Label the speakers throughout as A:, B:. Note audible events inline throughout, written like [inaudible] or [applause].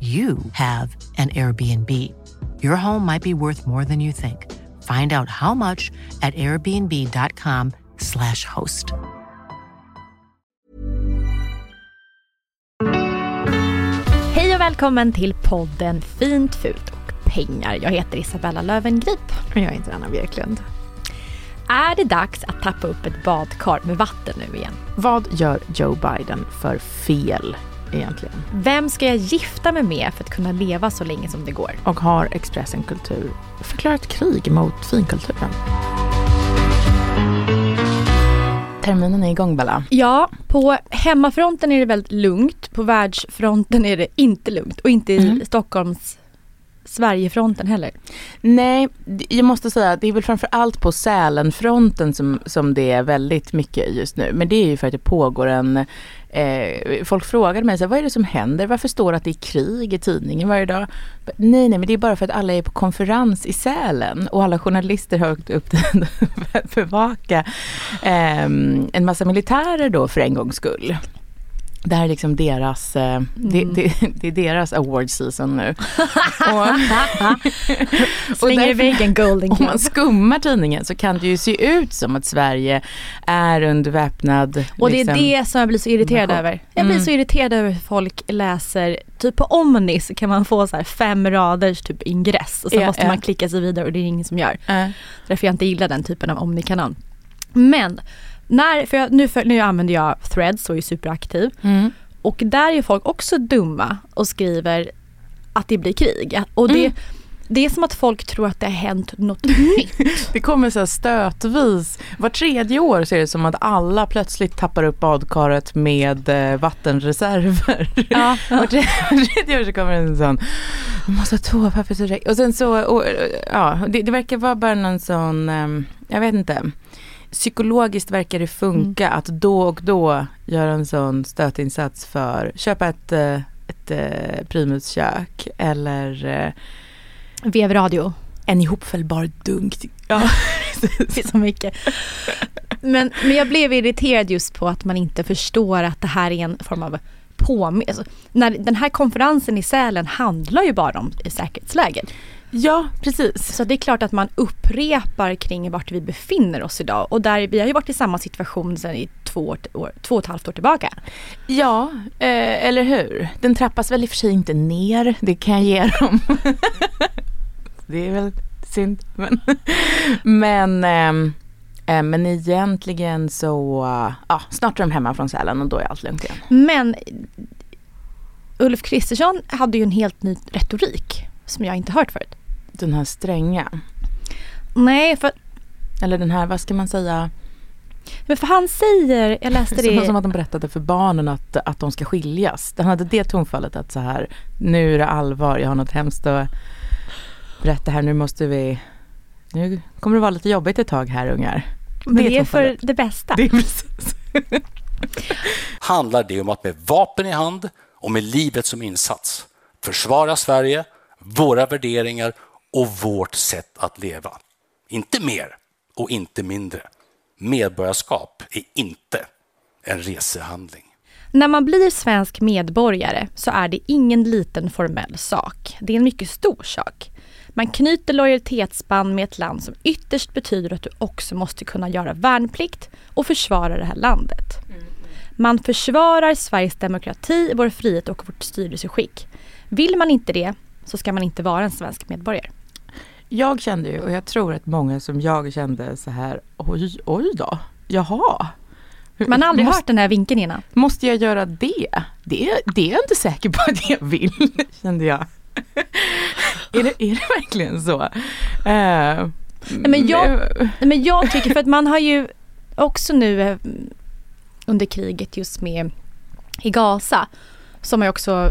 A: you have an Airbnb. Your home might be worth more than you think. Find out how much at airbnb.com/slash host.
B: Hej och välkommen till podden Fint, fult och pengar. Jag heter Isabella Lövengrip.
C: Och jag heter Anna Björklund.
B: Är det dags att tappa upp ett badkar med vatten nu igen?
C: Vad gör Joe Biden för fel egentligen?
B: Vem ska jag gifta mig med för att kunna leva så länge som det går?
C: Och har Expressen Kultur förklarat krig mot finkulturen? Terminen är igång Bella.
B: Ja, på hemmafronten är det väldigt lugnt. På världsfronten är det inte lugnt. Och inte i Stockholms Sverigefronten heller.
C: Nej, jag måste säga att det är väl framför allt på Sälenfronten som, som det är väldigt mycket just nu. Men det är ju för att det pågår en eh, Folk frågade mig så här, vad är det som händer? Varför står det att det är krig i tidningen varje dag? Nej, nej, men det är bara för att alla är på konferens i Sälen och alla journalister har åkt upp [laughs] dit för att bevaka eh, en massa militärer då för en gångs skull. Det här är liksom deras, eh, mm. det, det, det, är deras award season nu. [laughs]
B: Slänger iväg en golden
C: Om man skummar tidningen så kan det ju se ut som att Sverige är under väpnad
B: Och det är liksom, det som jag blir så irriterad mm. över. Jag blir mm. så irriterad över hur folk läser, typ på Omnis kan man få så fem raders typ ingress och så ja, måste ja. man klicka sig vidare och det är ingen som gör. Ja. Därför jag inte gillar den typen av Omni-kanal. Men när, för jag, nu, för, nu använder jag threads och är superaktiv. Mm. Och där är folk också dumma och skriver att det blir krig. Och det, mm. det är som att folk tror att det har hänt något [laughs] nytt.
C: Det kommer så stötvis. Var tredje år så är det som att alla plötsligt tappar upp badkaret med eh, vattenreserver. Ja. [laughs] Var tredje år så kommer en sån, man måste ha toapapper så Och sen så, och, ja, det, det verkar vara bara någon sån, ehm, jag vet inte psykologiskt verkar det funka mm. att då och då göra en sån stötinsats för köpa ett, eh, ett, ett eh, primuskök eller eh,
B: Vevradio.
C: En ihopfällbar dunk.
B: Ja, [laughs] det är så mycket. Men, men jag blev irriterad just på att man inte förstår att det här är en form av påminnelse. Alltså, den här konferensen i Sälen handlar ju bara om säkerhetsläget.
C: Ja, precis.
B: Så det är klart att man upprepar kring vart vi befinner oss idag. Och där, vi har ju varit i samma situation sedan i två, år, två och ett halvt år tillbaka.
C: Ja, eh, eller hur. Den trappas väl i och för sig inte ner, det kan jag ge dem. [laughs] det är väl synd. Men, men, eh, eh, men egentligen så, ja, snart är de hemma från Sälen och då är allt lugnt igen.
B: Men Ulf Kristersson hade ju en helt ny retorik som jag inte hört förut.
C: Den här stränga?
B: Nej, för...
C: Eller den här, vad ska man säga?
B: Men för han säger, jag läste det.
C: Som att de berättade för barnen att, att de ska skiljas. Han hade det tonfallet att så här, nu är det allvar, jag har något hemskt att berätta här, nu måste vi, nu kommer det vara lite jobbigt ett tag här ungar.
B: Men det, det är för det bästa. Det är. [laughs]
D: Handlar det om att med vapen i hand och med livet som insats försvara Sverige, våra värderingar och vårt sätt att leva. Inte mer och inte mindre. Medborgarskap är inte en resehandling.
B: När man blir svensk medborgare så är det ingen liten formell sak. Det är en mycket stor sak. Man knyter lojalitetsband med ett land som ytterst betyder att du också måste kunna göra värnplikt och försvara det här landet. Man försvarar Sveriges demokrati, vår frihet och vårt styrelseskick. Vill man inte det så ska man inte vara en svensk medborgare.
C: Jag kände ju, och jag tror att många som jag kände så här, oj, oj då, jaha.
B: Man har aldrig
C: måste,
B: hört den här vinkeln innan.
C: Måste jag göra det? Det, det är jag inte säker på att jag vill, [laughs] kände jag. är, det, är det verkligen så? Uh,
B: men, jag, men jag tycker, för att man har ju också nu eh, under kriget just med i Gaza, som har också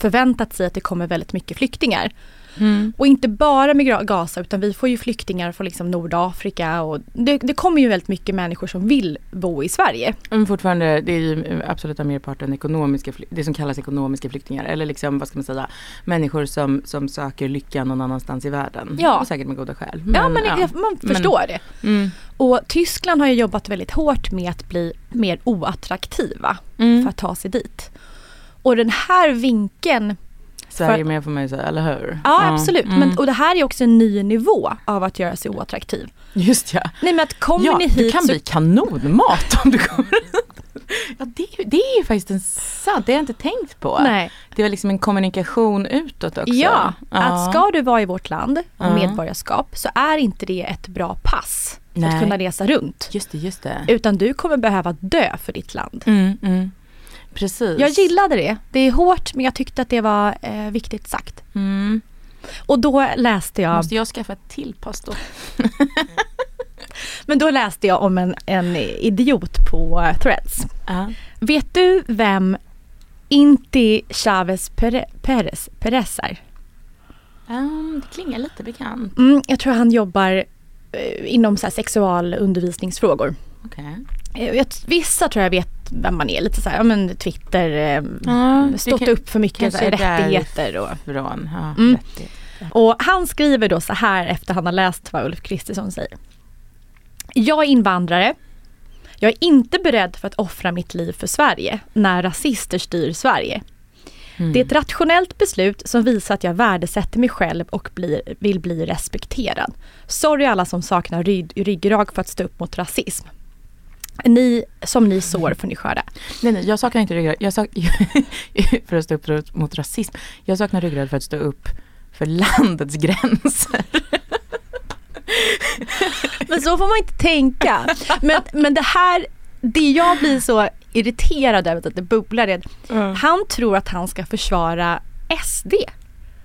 B: förväntat sig att det kommer väldigt mycket flyktingar. Mm. Och inte bara med Gaza utan vi får ju flyktingar från liksom Nordafrika och det, det, kommer ju väldigt mycket människor som vill bo i Sverige.
C: Men fortfarande, det är ju absoluta merparten ekonomiska, det som kallas ekonomiska flyktingar eller liksom vad ska man säga, människor som, som söker lycka någon annanstans i världen.
B: Ja.
C: säkert med goda skäl.
B: Men, ja men ja. man förstår men, det. Mm. Och Tyskland har ju jobbat väldigt hårt med att bli mer oattraktiva mm. för att ta sig dit. Och den här vinkeln
C: Sverige med får man ju säga, eller hur?
B: Ja mm. absolut. Men, och det här är också en ny nivå av att göra sig oattraktiv.
C: Just ja.
B: Nej men att kommer
C: ja,
B: ni hit
C: du kan så... bli kanonmat om du kommer Ja det, det är ju faktiskt en sant, det har jag inte tänkt på.
B: Nej.
C: Det var liksom en kommunikation utåt också.
B: Ja, ja. att ska du vara i vårt land, ja. medborgarskap, så är inte det ett bra pass för Nej. att kunna resa runt.
C: Just det, just det.
B: Utan du kommer behöva dö för ditt land.
C: Mm, mm. Precis.
B: Jag gillade det. Det är hårt men jag tyckte att det var eh, viktigt sagt.
C: Mm.
B: Och då läste jag...
C: Måste jag skaffa ett till pass då? [laughs]
B: men då läste jag om en, en idiot på Threads.
C: Uh.
B: Vet du vem Inti Chavez Perez, Perez är?
C: Um, det klingar lite bekant.
B: Mm, jag tror han jobbar uh, inom så här, sexualundervisningsfrågor.
C: Okay.
B: Eh, vissa tror jag vet man är. Lite så här, ja men Twitter, eh, ja, stått upp för mycket här, rättigheter. Och,
C: från, ja,
B: mm. och han skriver då så här efter han har läst vad Ulf Kristersson säger. Jag är invandrare. Jag är inte beredd för att offra mitt liv för Sverige när rasister styr Sverige. Mm. Det är ett rationellt beslut som visar att jag värdesätter mig själv och blir, vill bli respekterad. Sorry alla som saknar rygg, ryggrad för att stå upp mot rasism. Ni, som ni sår får ni skörda.
C: Nej, nej, jag saknar inte ryggrad. Jag sak [laughs] för att stå upp mot rasism. Jag saknar ryggrad för att stå upp för landets gränser. [laughs]
B: men så får man inte tänka. Men, men det här, det jag blir så irriterad över att det bubblar är mm. han tror att han ska försvara SD.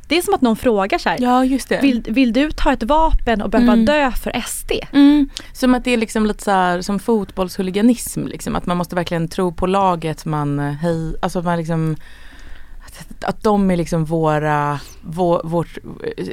B: Det är som att någon frågar så här,
C: ja, just det.
B: Vill, vill du ta ett vapen och behöva mm. dö för SD?
C: Mm. Som att det är liksom lite så här, som fotbollshuliganism, liksom, att man måste verkligen tro på laget man, hej, alltså man liksom att, att de är liksom våra, vår, vårt,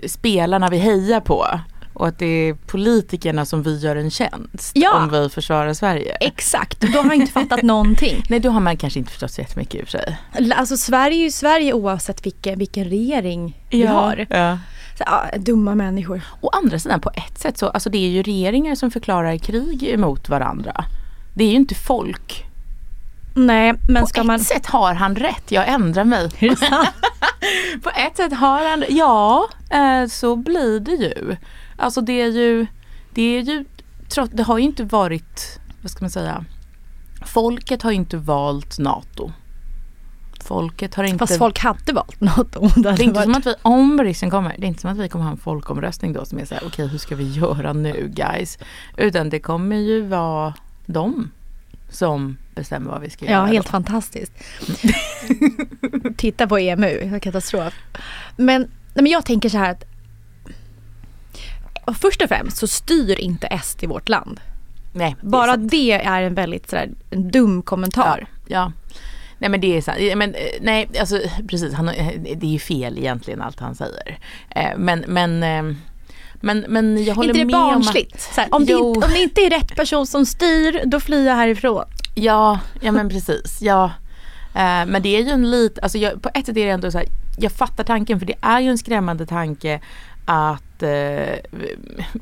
C: spelarna vi hejar på. Och att det är politikerna som vi gör en tjänst ja. om vi försvarar Sverige.
B: Exakt, då har jag inte fattat någonting. [laughs]
C: Nej, då har man kanske inte förstått så jättemycket i och för sig.
B: Alltså Sverige är ju Sverige oavsett vilken, vilken regering ja. vi har.
C: Ja.
B: Så, ja, dumma människor.
C: Å andra sidan på ett sätt så, alltså det är ju regeringar som förklarar krig emot varandra. Det är ju inte folk.
B: Nej, men
C: på
B: ska
C: man...
B: På
C: ett sätt har han rätt, jag ändrar mig. [laughs] på ett sätt har han ja, eh, så blir det ju. Alltså det är ju, det är ju, det har ju inte varit, vad ska man säga, folket har ju inte valt NATO. Folket har inte...
B: Fast folk hade valt NATO.
C: Det, det är inte varit... som att vi, om ryssen kommer, det är inte som att vi kommer ha en folkomröstning då som är så här, okej okay, hur ska vi göra nu guys? Utan det kommer ju vara de som bestämmer vad vi ska
B: ja,
C: göra.
B: Ja, helt då. fantastiskt. [laughs] Titta på EMU, katastrof. Men, men jag tänker så här att först och främst så styr inte SD vårt land.
C: Nej,
B: det Bara det är en väldigt sådär, en dum kommentar.
C: Ja, ja. Nej men det är sant. Men, eh, nej, alltså precis. Han, eh, det är ju fel egentligen allt han säger. Eh, men, men men, men jag håller
B: inte
C: med om
B: att... Här, om, det, om det inte är rätt person som styr, då flyr jag härifrån.
C: Ja, ja men precis. Ja. men det är ju en lite, alltså jag, på ett sätt är det ändå så här, jag fattar tanken för det är ju en skrämmande tanke att eh,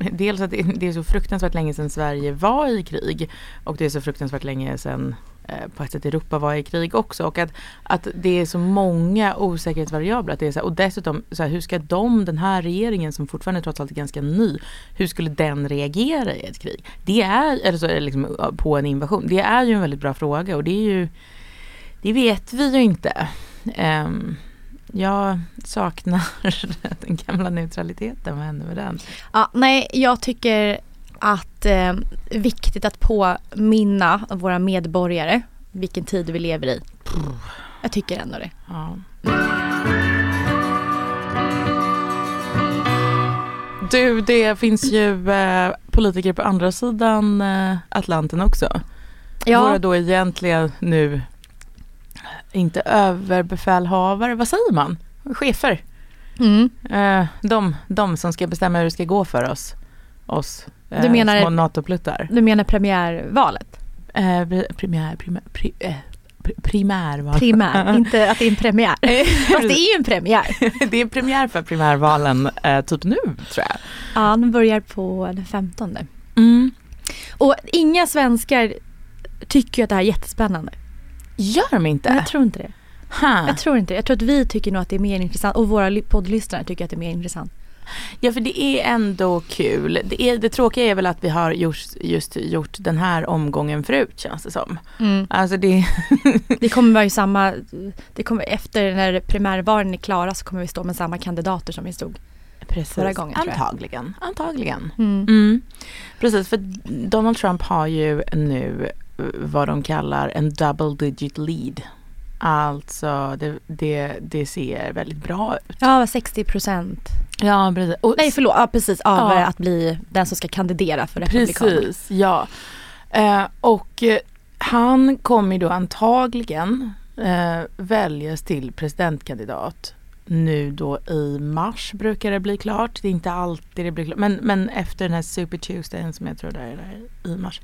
C: [laughs] dels att det är så fruktansvärt länge sedan Sverige var i krig och det är så fruktansvärt länge sedan eh, på ett sätt Europa var i krig också och att, att det är så många osäkerhetsvariabler. Att det är så här, och dessutom, så här, hur ska de, den här regeringen som fortfarande trots allt är ganska ny, hur skulle den reagera i ett krig? Det är, eller så är det liksom på en invasion. Det är ju en väldigt bra fråga och det är ju, det vet vi ju inte. Um, jag saknar [laughs] den gamla neutraliteten. Vad händer med den?
B: Ja, nej, jag tycker att det eh, är viktigt att påminna våra medborgare vilken tid vi lever i. Jag tycker ändå det. Ja.
C: Du, det finns ju eh, politiker på andra sidan eh, Atlanten också. Ja. Våra då egentligen nu inte överbefälhavare, vad säger man? Chefer. Mm. Eh, de, de som ska bestämma hur det ska gå för oss, oss
B: eh, du menar,
C: små NATO-pluttar.
B: Du menar premiärvalet?
C: Eh, premiär, primär, pri, eh, primärval.
B: Primär, [laughs] inte att det är en premiär. [laughs] Fast det är ju en premiär. [laughs]
C: det är en premiär för primärvalen eh, typ nu tror jag.
B: Ja, den börjar på den 15. Mm. Och inga svenskar tycker att det här är jättespännande.
C: Gör de inte?
B: Jag tror inte det. Huh. Jag tror inte det. Jag tror att vi tycker nog att det är mer intressant och våra poddlyssnare tycker att det är mer intressant.
C: Ja för det är ändå kul. Det, är, det tråkiga är väl att vi har just, just gjort den här omgången förut känns det som. Mm. Alltså det... [laughs]
B: det kommer vara ju samma, det kommer, efter när primärvalen är klara så kommer vi stå med samma kandidater som vi stod
C: Precis. förra gången. Antagligen. Antagligen. Mm. Mm. Precis för Donald Trump har ju nu vad de kallar en double digit lead. Alltså det, det, det ser väldigt bra ut.
B: Ja, 60 procent.
C: Ja, precis.
B: Och, Nej, förlåt. Ja, precis. Av ja. att bli den som ska kandidera för Republikanerna. Precis,
C: ja. Eh, och eh, han kommer då antagligen eh, väljas till presidentkandidat nu då i mars brukar det bli klart. Det är inte alltid det blir klart. Men, men efter den här Super Tuesday som jag tror det är i mars.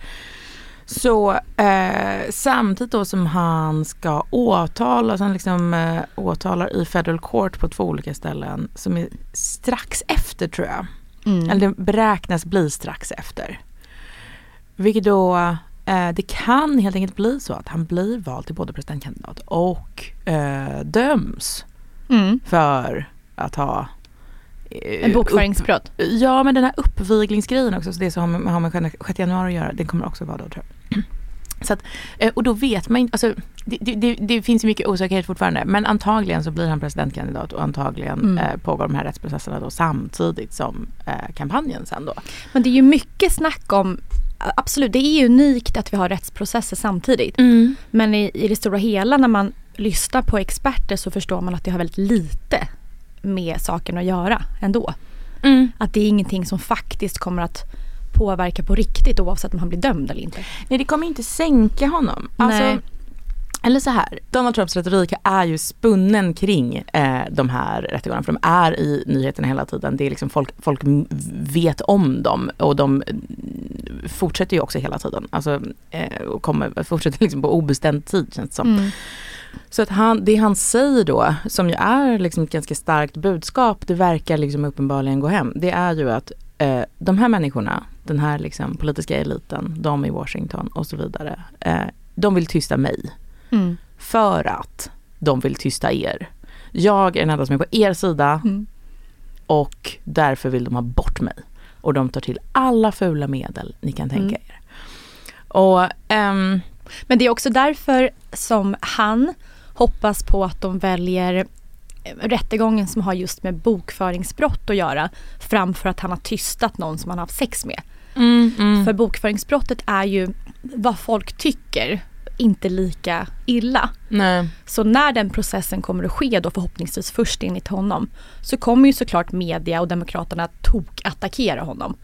C: Så eh, samtidigt då som han ska åtalas, han liksom eh, åtalar i federal court på två olika ställen som är strax efter tror jag. Mm. Eller det beräknas bli strax efter. Vilket då, eh, det kan helt enkelt bli så att han blir vald till både presidentkandidat och eh, döms mm. för att ha
B: eh, en bokföringsbrott?
C: ja men den här uppviglingsgrejen också, så det som har med 6 januari att göra, det kommer också vara då tror jag. Så att, eh, och då vet man inte, alltså, det, det, det, finns mycket osäkerhet fortfarande men antagligen så blir han presidentkandidat och antagligen mm. eh, pågår de här rättsprocesserna då samtidigt som eh, kampanjen sen då.
B: Men det är ju mycket snack om Absolut, det är unikt att vi har rättsprocesser samtidigt. Mm. Men i, i det stora hela när man lyssnar på experter så förstår man att det har väldigt lite med saken att göra ändå. Mm. Att det är ingenting som faktiskt kommer att påverka på riktigt oavsett om han blir dömd eller inte.
C: Nej det kommer inte sänka honom. Alltså, eller så här, Donald Trumps retorik är ju spunnen kring eh, de här rättegångarna för de är i nyheterna hela tiden. Det är liksom folk, folk vet om dem och de fortsätter ju också hela tiden. Alltså eh, och kommer, fortsätter liksom på obestämd tid känns det som. Mm. Så att han, det han säger då, som ju är liksom ett ganska starkt budskap, det verkar liksom uppenbarligen gå hem. Det är ju att eh, de här människorna, den här liksom politiska eliten, de i Washington och så vidare, eh, de vill tysta mig. Mm. För att de vill tysta er. Jag är den enda som är på er sida mm. och därför vill de ha bort mig. Och de tar till alla fula medel ni kan tänka mm. er. Och, ehm,
B: Men det är också därför som han hoppas på att de väljer rättegången som har just med bokföringsbrott att göra framför att han har tystat någon som han har haft sex med. Mm, mm. För bokföringsbrottet är ju vad folk tycker inte lika illa. Nej. Så när den processen kommer att ske då förhoppningsvis först enligt honom så kommer ju såklart media och demokraterna tok-attackera honom.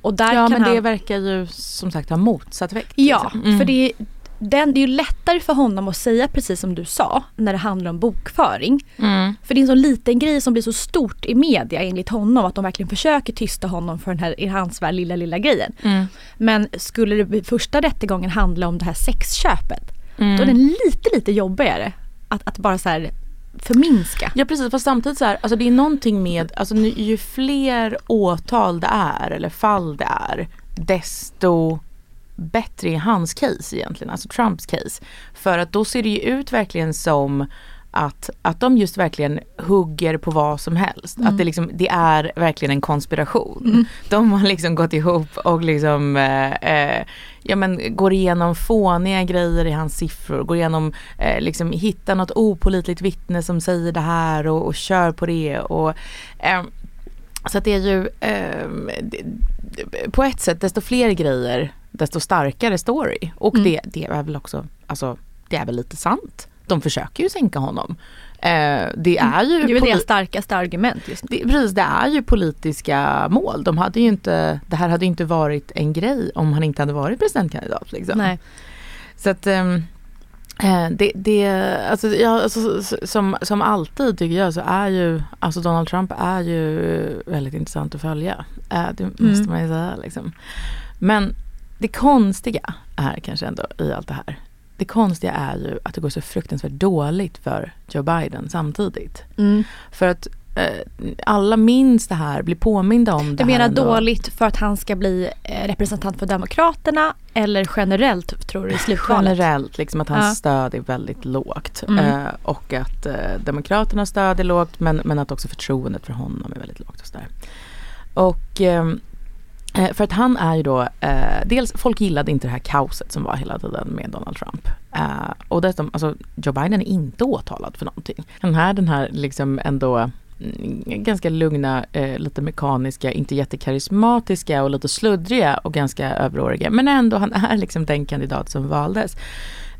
C: Och där ja men han... det verkar ju som sagt ha motsatt effekt.
B: Ja, liksom. mm. för det, den, det är ju lättare för honom att säga precis som du sa när det handlar om bokföring. Mm. För det är en så liten grej som blir så stort i media enligt honom att de verkligen försöker tysta honom för den här i hans värld lilla lilla grejen. Mm. Men skulle det första rättegången handla om det här sexköpet mm. då är den lite lite jobbigare att, att bara så här förminska.
C: Ja precis, fast samtidigt så här, alltså det är någonting med, alltså ju fler åtal det är eller fall det är, desto bättre i hans case egentligen, alltså Trumps case. För att då ser det ju ut verkligen som att, att de just verkligen hugger på vad som helst. Mm. Att det, liksom, det är verkligen en konspiration. Mm. De har liksom gått ihop och liksom eh, eh, ja, men, går igenom fåniga grejer i hans siffror. Går igenom, eh, liksom hittar något opolitligt vittne som säger det här och, och kör på det. Och, eh, så att det är ju eh, på ett sätt desto fler grejer desto starkare story. Och mm. det, det är väl också, alltså det är väl lite sant. De försöker ju sänka honom. Eh, det är ju...
B: Det är väl deras starkaste argument just
C: nu. Det, precis, det är ju politiska mål. De hade ju inte, det här hade inte varit en grej om han inte hade varit presidentkandidat. Liksom.
B: Nej.
C: Så att um, det, det, alltså, ja, alltså, som, som alltid tycker jag så är ju, alltså Donald Trump är ju väldigt intressant att följa. Eh, det måste mm. man ju säga liksom. Men det konstiga är kanske ändå i allt det här. Det konstiga är ju att det går så fruktansvärt dåligt för Joe Biden samtidigt.
B: Mm.
C: För att eh, alla minns det här, blir påminda om det
B: Du menar
C: ändå.
B: dåligt för att han ska bli eh, representant för Demokraterna eller generellt tror du i slutvalet?
C: Generellt, liksom att hans ja. stöd är väldigt lågt. Mm. Eh, och att eh, Demokraternas stöd är lågt men, men att också förtroendet för honom är väldigt lågt. Och, så där. och ehm, Eh, för att han är ju då, eh, dels folk gillade inte det här kaoset som var hela tiden med Donald Trump. Eh, och dessutom, alltså Joe Biden är inte åtalad för någonting. Den här, den här liksom ändå ganska lugna, eh, lite mekaniska, inte jättekarismatiska och lite sluddriga och ganska överåriga. Men ändå, han är liksom den kandidat som valdes.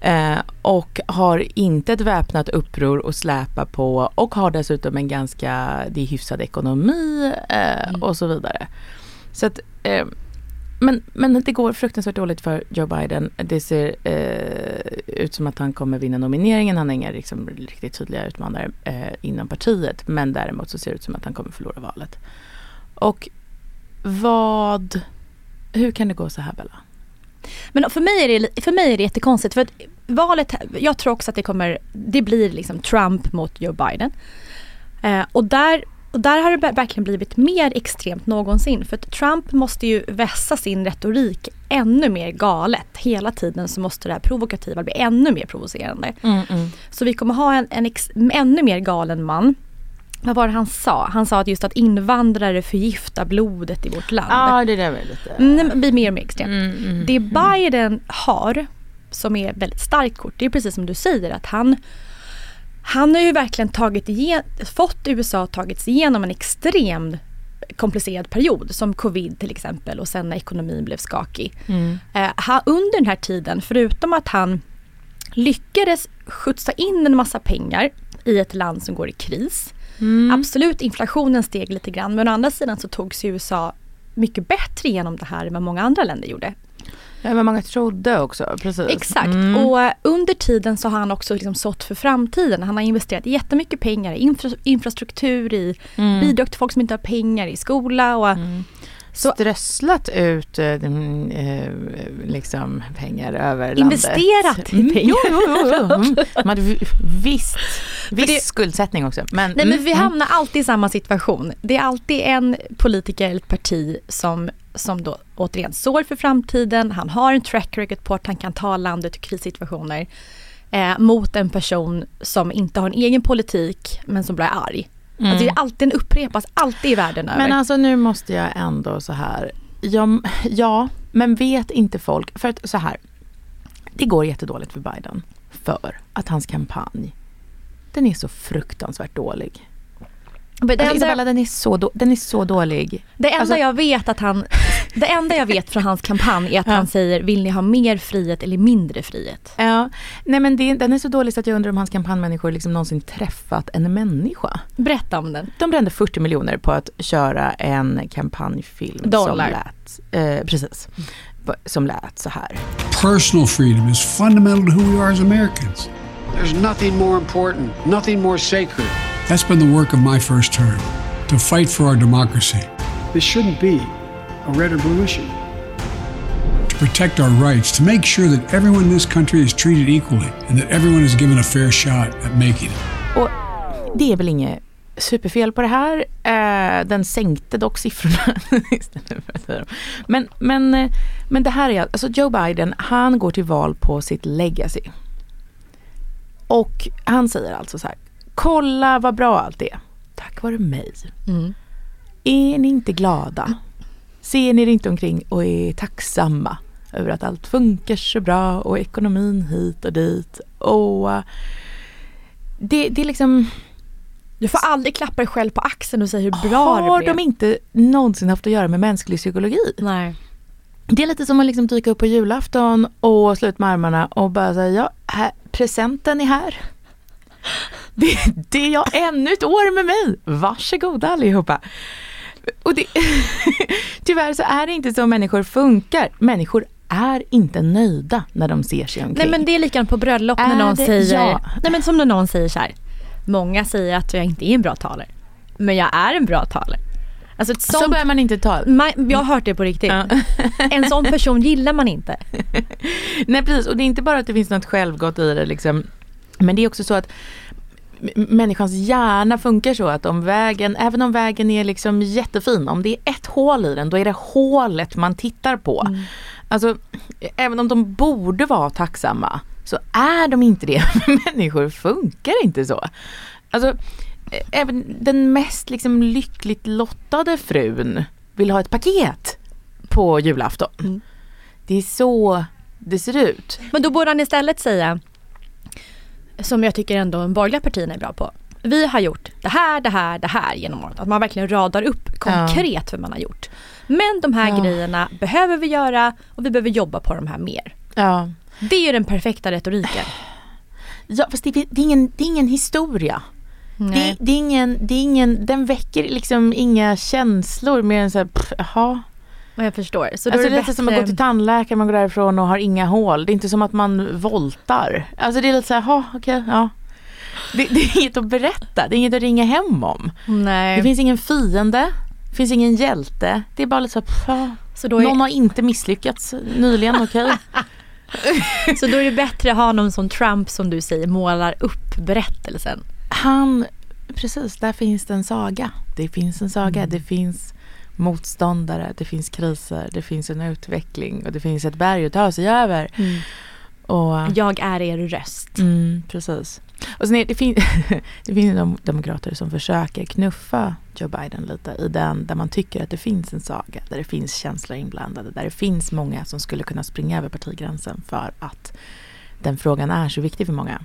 C: Eh, och har inte ett väpnat uppror att släpa på och har dessutom en ganska, det är hyfsad ekonomi eh, mm. och så vidare. Så att, eh, men, men det går fruktansvärt dåligt för Joe Biden. Det ser eh, ut som att han kommer vinna nomineringen. Han har inga liksom, riktigt tydliga utmanare eh, inom partiet. Men däremot så ser det ut som att han kommer förlora valet. Och vad... Hur kan det gå så här Bella?
B: Men för mig är det, för mig är det jättekonstigt. För att valet, jag tror också att det kommer, det blir liksom Trump mot Joe Biden. Eh, och där och där har det verkligen blivit mer extremt någonsin. För att Trump måste ju vässa sin retorik ännu mer galet. Hela tiden så måste det här provokativa bli ännu mer provocerande.
C: Mm, mm.
B: Så vi kommer ha en, en ex, ännu mer galen man. Vad var det han sa? Han sa att just att invandrare förgiftar blodet i vårt land.
C: Ja, det där var lite...
B: Mm, det blir mer och mer extremt.
C: Mm, mm,
B: det Biden har, som är väldigt starkt kort, det är precis som du säger att han han har ju verkligen tagit igen, fått USA tagits igenom en extremt komplicerad period som covid till exempel och sen när ekonomin blev skakig.
C: Mm.
B: Eh, han, under den här tiden, förutom att han lyckades skjutsa in en massa pengar i ett land som går i kris.
C: Mm.
B: Absolut, inflationen steg lite grann men å andra sidan så tog sig USA mycket bättre igenom det här än vad många andra länder gjorde.
C: Ja, men många trodde också, precis.
B: Exakt, mm. och eh, under tiden så har han också liksom sått för framtiden. Han har investerat jättemycket pengar i infra infrastruktur, i mm. bidrag till folk som inte har pengar, i skola och
C: mm. Så, strösslat ut äh, liksom pengar över
B: investerat
C: landet.
B: Investerat i pengar.
C: Jo, jo, jo, mm. [laughs] Man hade visst, viss det, skuldsättning också. Men,
B: nej, men vi mm. hamnar alltid i samma situation. Det är alltid en politiker eller ett parti som som då återigen sår för framtiden. Han har en track record på att han kan ta landet ur krissituationer. Eh, mot en person som inte har en egen politik men som blir arg. Mm. Alltså det är alltid en upprepas, alltid i världen över.
C: Men alltså nu måste jag ändå så här. Ja, ja, men vet inte folk, för att så här. Det går jättedåligt för Biden. För att hans kampanj, den är så fruktansvärt dålig. Men alltså, Isabella den är, så då, den är så dålig.
B: Det enda alltså, jag vet att han, det enda jag vet från hans kampanj är att [laughs] ja. han säger vill ni ha mer frihet eller mindre frihet?
C: Ja, nej men det, den är så dålig så att jag undrar om hans kampanjmänniskor liksom någonsin träffat en människa.
B: Berätta om den.
C: De brände 40 miljoner på att köra en kampanjfilm
B: Dollar.
C: som lät, eh, precis, som lät så här.
E: Personal freedom is fundamental to who we are as Americans. There's nothing more important, nothing more sacred That's been the work of my first term to fight for our democracy. This shouldn't be a red or blue issue. To protect our rights, to make sure that everyone in this country is treated equally and that everyone is given a fair shot at making it.
C: Och det är väl inget superfel på det här. Eh, den sänkte dock siffrorna. [laughs] men, men, eh, men det här är alltså Joe Biden, han går till val på sitt legacy. Och han säger alltså så här, kolla vad bra allt är. Tack vare mig. Mm. Är ni inte glada? Ser ni inte omkring och är tacksamma över att allt funkar så bra och ekonomin hit och dit. Och det, det är liksom
B: du får aldrig klappa dig själv på axeln och säga hur bra
C: har
B: det blev.
C: Har de inte någonsin haft att göra med mänsklig psykologi?
B: Nej.
C: Det är lite som att liksom dyka upp på julafton och slå ut med armarna och bara säga ja, här, presenten är här. Det, det är jag ännu ett år med mig. Varsågoda allihopa. Och det, [laughs] tyvärr så är det inte så människor funkar. Människor är inte nöjda när de ser sig omkring.
B: Nej men det är likadant på bröllop när någon säger, ja. nej men som när någon säger så här, Många säger att jag inte är en bra talare. Men jag är en bra talare.
C: Alltså sånt, så börjar man inte tala.
B: Man, jag har hört det på riktigt. Ja. [laughs] en sån person gillar man inte.
C: Nej precis och det är inte bara att det finns något självgott i det liksom. Men det är också så att människans hjärna funkar så att om vägen, även om vägen är liksom jättefin, om det är ett hål i den, då är det hålet man tittar på. Mm. Alltså, även om de borde vara tacksamma så är de inte det. [laughs] Människor funkar inte så. Alltså, även den mest liksom lyckligt lottade frun vill ha ett paket på julafton. Mm. Det är så det ser ut.
B: Men då borde han istället säga, som jag tycker ändå de borgerliga partierna är bra på. Vi har gjort det här, det här, det här genom året. Att man verkligen radar upp konkret ja. hur man har gjort. Men de här ja. grejerna behöver vi göra och vi behöver jobba på de här mer.
C: Ja.
B: Det är ju den perfekta retoriken.
C: Ja fast det, det, är, ingen, det är ingen historia. Det, det, är ingen, det är ingen, den väcker liksom inga känslor mer än såhär, jaha.
B: Jag förstår.
C: Så alltså det, är lite som att gå till tandläkaren, man går därifrån och har inga hål. Det är inte som att man voltar. Alltså det är lite såhär, jaha okej, okay, ja. Det, det, är inget att berätta, det är inget att ringa hem om.
B: Nej.
C: Det finns ingen fiende, det finns ingen hjälte. Det är bara lite såhär, ja. så då är... någon har inte misslyckats nyligen, okej. Okay. [laughs]
B: Så då är det bättre att ha någon som Trump som du säger målar upp berättelsen.
C: Han, precis, där finns det en saga. Det finns en saga, mm. det finns motståndare, det finns kriser, det finns en utveckling och det finns ett berg att ta sig över. Mm.
B: Och, jag är er röst.
C: Mm, precis. Och sen är, det, fin [laughs] det finns de demokrater som försöker knuffa Joe Biden lite i den där man tycker att det finns en saga, där det finns känslor inblandade, där det finns många som skulle kunna springa över partigränsen för att den frågan är så viktig för många.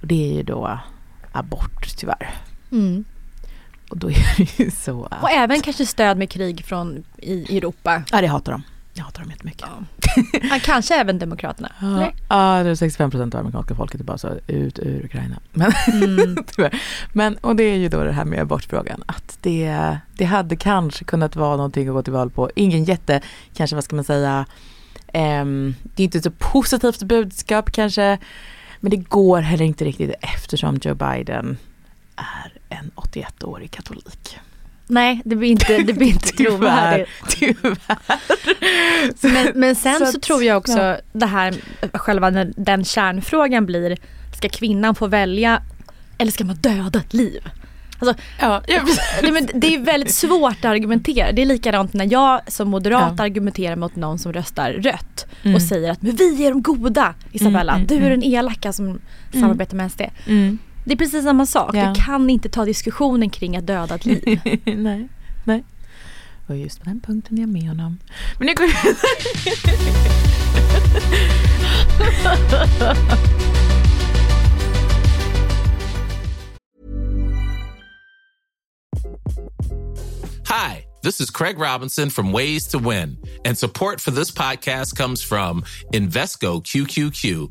C: Och det är ju då abort tyvärr. Mm. Och då är det ju så att...
B: Och även kanske stöd med krig från i Europa.
C: Ja, det hatar de. Jag hatar dem jättemycket.
B: Ja. kanske även Demokraterna?
C: Ja, ja det är 65 procent av amerikanska folket är bara så ut ur Ukraina. Men, mm. [laughs] Men, och det är ju då det här med abortfrågan. Att det, det hade kanske kunnat vara någonting att gå till val på. Ingen jätte, kanske vad ska man säga, um, det är inte så positivt budskap kanske. Men det går heller inte riktigt eftersom Joe Biden är en 81-årig katolik.
B: Nej, det blir inte, det blir inte [laughs] trovärdigt. Tyvärr. Men, men sen så, så, tror jag också ja. det här, själva den, den kärnfrågan blir, ska kvinnan få välja eller ska man döda ett liv? Alltså, ja, det, men det är väldigt svårt att argumentera. Det är likadant när jag som moderat ja. argumenterar mot någon som röstar rött mm. och säger att men vi är de goda Isabella, mm, mm, du är mm. den elaka som mm. samarbetar med SD. Det är precis samma sak. Ja. Du kan inte ta diskussionen kring att döda ett liv. [laughs]
C: nej, nej. Och just på den punkten är jag med honom. Men nu går
F: Hi, this is Craig Robinson from Ways to Win, and support for this podcast comes from Invesco QQQ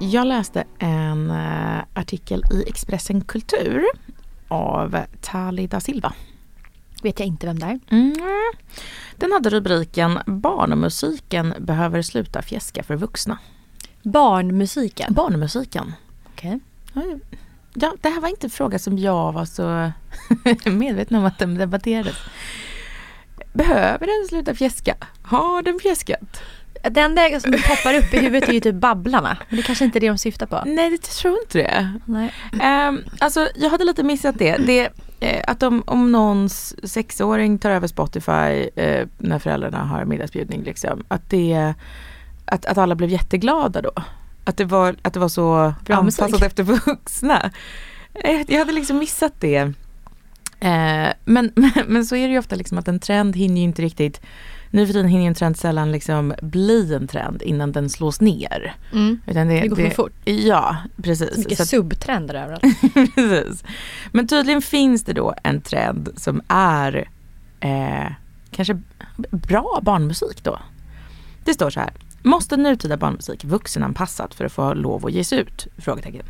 C: Jag läste en uh, artikel i Expressen Kultur av Tali da Silva.
B: Vet jag inte vem det är.
C: Mm. Den hade rubriken Barnmusiken behöver sluta fjäska för vuxna.
B: Barnmusiken?
C: Barnmusiken.
B: Okej.
C: Okay. Ja, det här var inte en fråga som jag var så [laughs] medveten om att den debatterades. Behöver den sluta fjäska? Har den fjäskat?
B: Det enda som poppar upp i huvudet är ju typ Babblarna. Men det kanske inte är det de syftar på.
C: Nej, det tror inte det.
B: Nej.
C: Um, alltså, jag hade lite missat det. det eh, att om, om någons sexåring tar över Spotify eh, när föräldrarna har middagsbjudning, liksom, att, det, att, att alla blev jätteglada då. Att det var, att det var så Bra anpassat musik. efter vuxna. Eh, jag hade liksom missat det. Eh, men, men, [laughs] men så är det ju ofta liksom att en trend hinner ju inte riktigt nu för tiden hinner en trend sällan liksom bli en trend innan den slås ner.
B: Mm. Det, det går för fort.
C: Ja, precis.
B: Så mycket så subtrender överallt. [laughs]
C: precis. Men tydligen finns det då en trend som är eh, kanske bra barnmusik då. Det står så här. Måste nutida barnmusik vuxenanpassat för att få lov att ges ut? Frågetecken.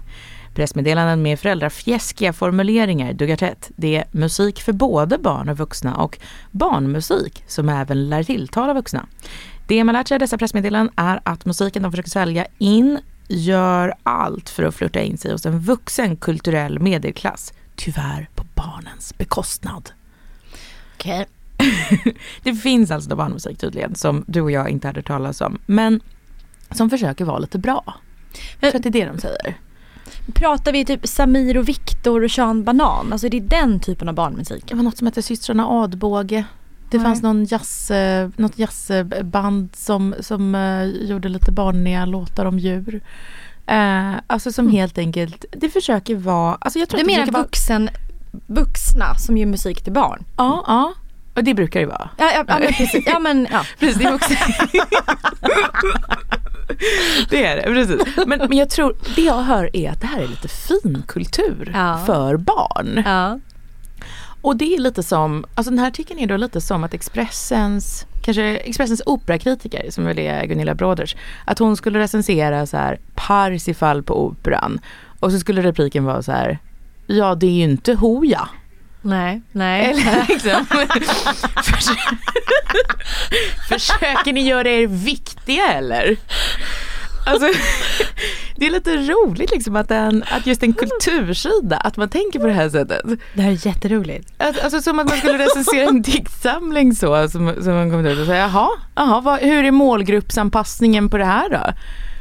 C: Pressmeddelanden med föräldrafjäskiga formuleringar duggar tätt. Det är musik för både barn och vuxna och barnmusik som även lär tilltala vuxna. Det man lärt sig av dessa pressmeddelanden är att musiken de försöker sälja in gör allt för att flirta in sig hos en vuxen kulturell medelklass. Tyvärr på barnens bekostnad.
B: Okej.
C: Okay. [laughs] det finns alltså barnmusik tydligen som du och jag inte hade talas om. Men som försöker vara lite bra. Jag tror att det är det de säger.
B: Pratar vi typ Samir och Viktor och Sean Banan? Alltså det är den typen av barnmusik.
C: Det var något som hette Systrarna Adbåge. Det Nej. fanns någon jazz, eh, något jazzband som, som uh, gjorde lite barniga låtar om djur. Uh, alltså som mm. helt enkelt, det försöker vara... Alltså jag tror
B: du menar vuxen, vuxna som gör musik till barn?
C: Ja, ja. Och det brukar det vara.
B: Ja, ja, ja men precis. Ja, men, ja. [laughs]
C: precis det, är också. [laughs] [laughs] det är det, precis. Men, men jag tror, det jag hör är att det här är lite finkultur ja. för barn.
B: Ja.
C: Och det är lite som, alltså den här artikeln är då lite som att Expressens, kanske Expressens operakritiker som väl är Gunilla Broders, att hon skulle recensera så här Parsifal på operan. Och så skulle repliken vara så här, ja det är ju inte Hoja.
B: Nej, nej.
C: Eller [laughs] liksom, försöker ni göra er viktiga eller? Alltså, det är lite roligt liksom att, en, att just en kultursida, att man tänker på det här sättet.
B: Det här är jätteroligt.
C: Alltså, alltså som att man skulle recensera en diktsamling så, som, som man kommer ut och säger, jaha, jaha vad, hur är målgruppsanpassningen på det här då?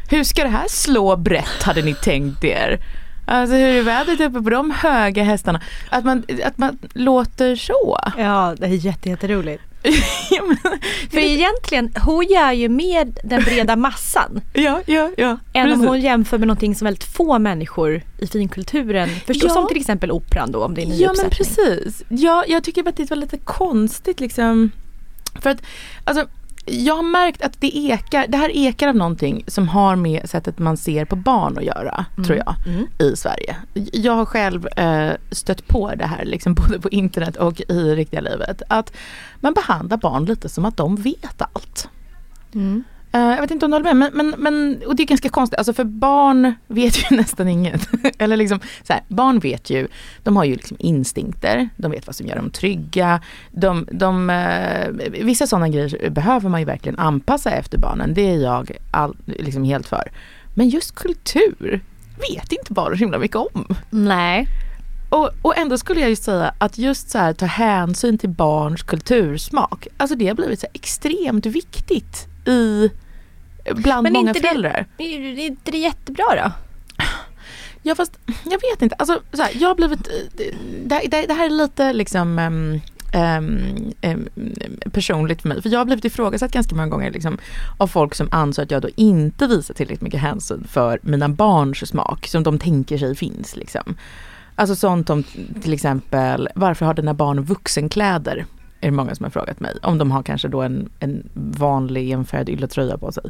C: Hur ska det här slå brett hade ni tänkt er? Alltså hur är vädret uppe på de höga hästarna? Att man, att man låter så.
B: Ja, det är jätteroligt. [laughs] ja, För egentligen, hon gör ju med den breda massan. [laughs]
C: ja, ja, ja.
B: Än om hon jämför med någonting som väldigt få människor i finkulturen förstår. Ja. Som till exempel operan då, om det är en
C: Ja, men precis. Ja, jag tycker att det var lite konstigt liksom. För att, alltså jag har märkt att det ekar, det här ekar av någonting som har med sättet man ser på barn att göra, mm. tror jag, mm. i Sverige. Jag har själv eh, stött på det här, liksom, [laughs] både på internet och i riktiga livet. Att man behandlar barn lite som att de vet allt.
B: Mm.
C: Uh, jag vet inte om du håller med, men, men, men och det är ganska konstigt, alltså för barn vet ju [laughs] nästan inget. Eller liksom, så här, barn vet ju, de har ju liksom instinkter, de vet vad som gör dem trygga. De, de, uh, vissa sådana grejer behöver man ju verkligen anpassa efter barnen, det är jag all, liksom helt för. Men just kultur vet inte bara så himla mycket om.
B: Nej.
C: Och, och ändå skulle jag ju säga att just så här, ta hänsyn till barns kultursmak, alltså det har blivit så extremt viktigt i bland Men många föräldrar.
B: Det, är inte det jättebra då?
C: Ja fast jag vet inte, alltså så här, jag har blivit, det, det, det, här är lite liksom um, um, um, personligt för mig. För jag har blivit ifrågasatt ganska många gånger liksom, av folk som anser att jag då inte visar tillräckligt mycket hänsyn för mina barns smak som de tänker sig finns. Liksom. Alltså sånt om till exempel varför har dina barn vuxenkläder? Är det många som har frågat mig. Om de har kanske då en, en vanlig enfärgad ylletröja på sig.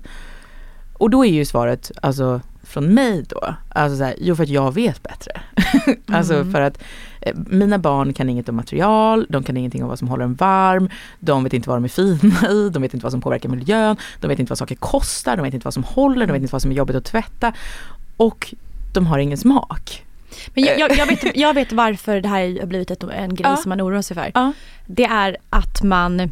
C: Och då är ju svaret alltså från mig då, alltså så här, jo för att jag vet bättre. [laughs] alltså mm. för att eh, mina barn kan inget om material, de kan ingenting om vad som håller en varm, de vet inte vad de är fina i, de vet inte vad som påverkar miljön, de vet inte vad saker kostar, de vet inte vad som håller, de vet inte vad som är jobbigt att tvätta. Och de har ingen smak.
B: Men jag, jag, jag, vet, jag vet varför det här har blivit ett, en grej ja. som man oroar sig för. Ja. Det är att man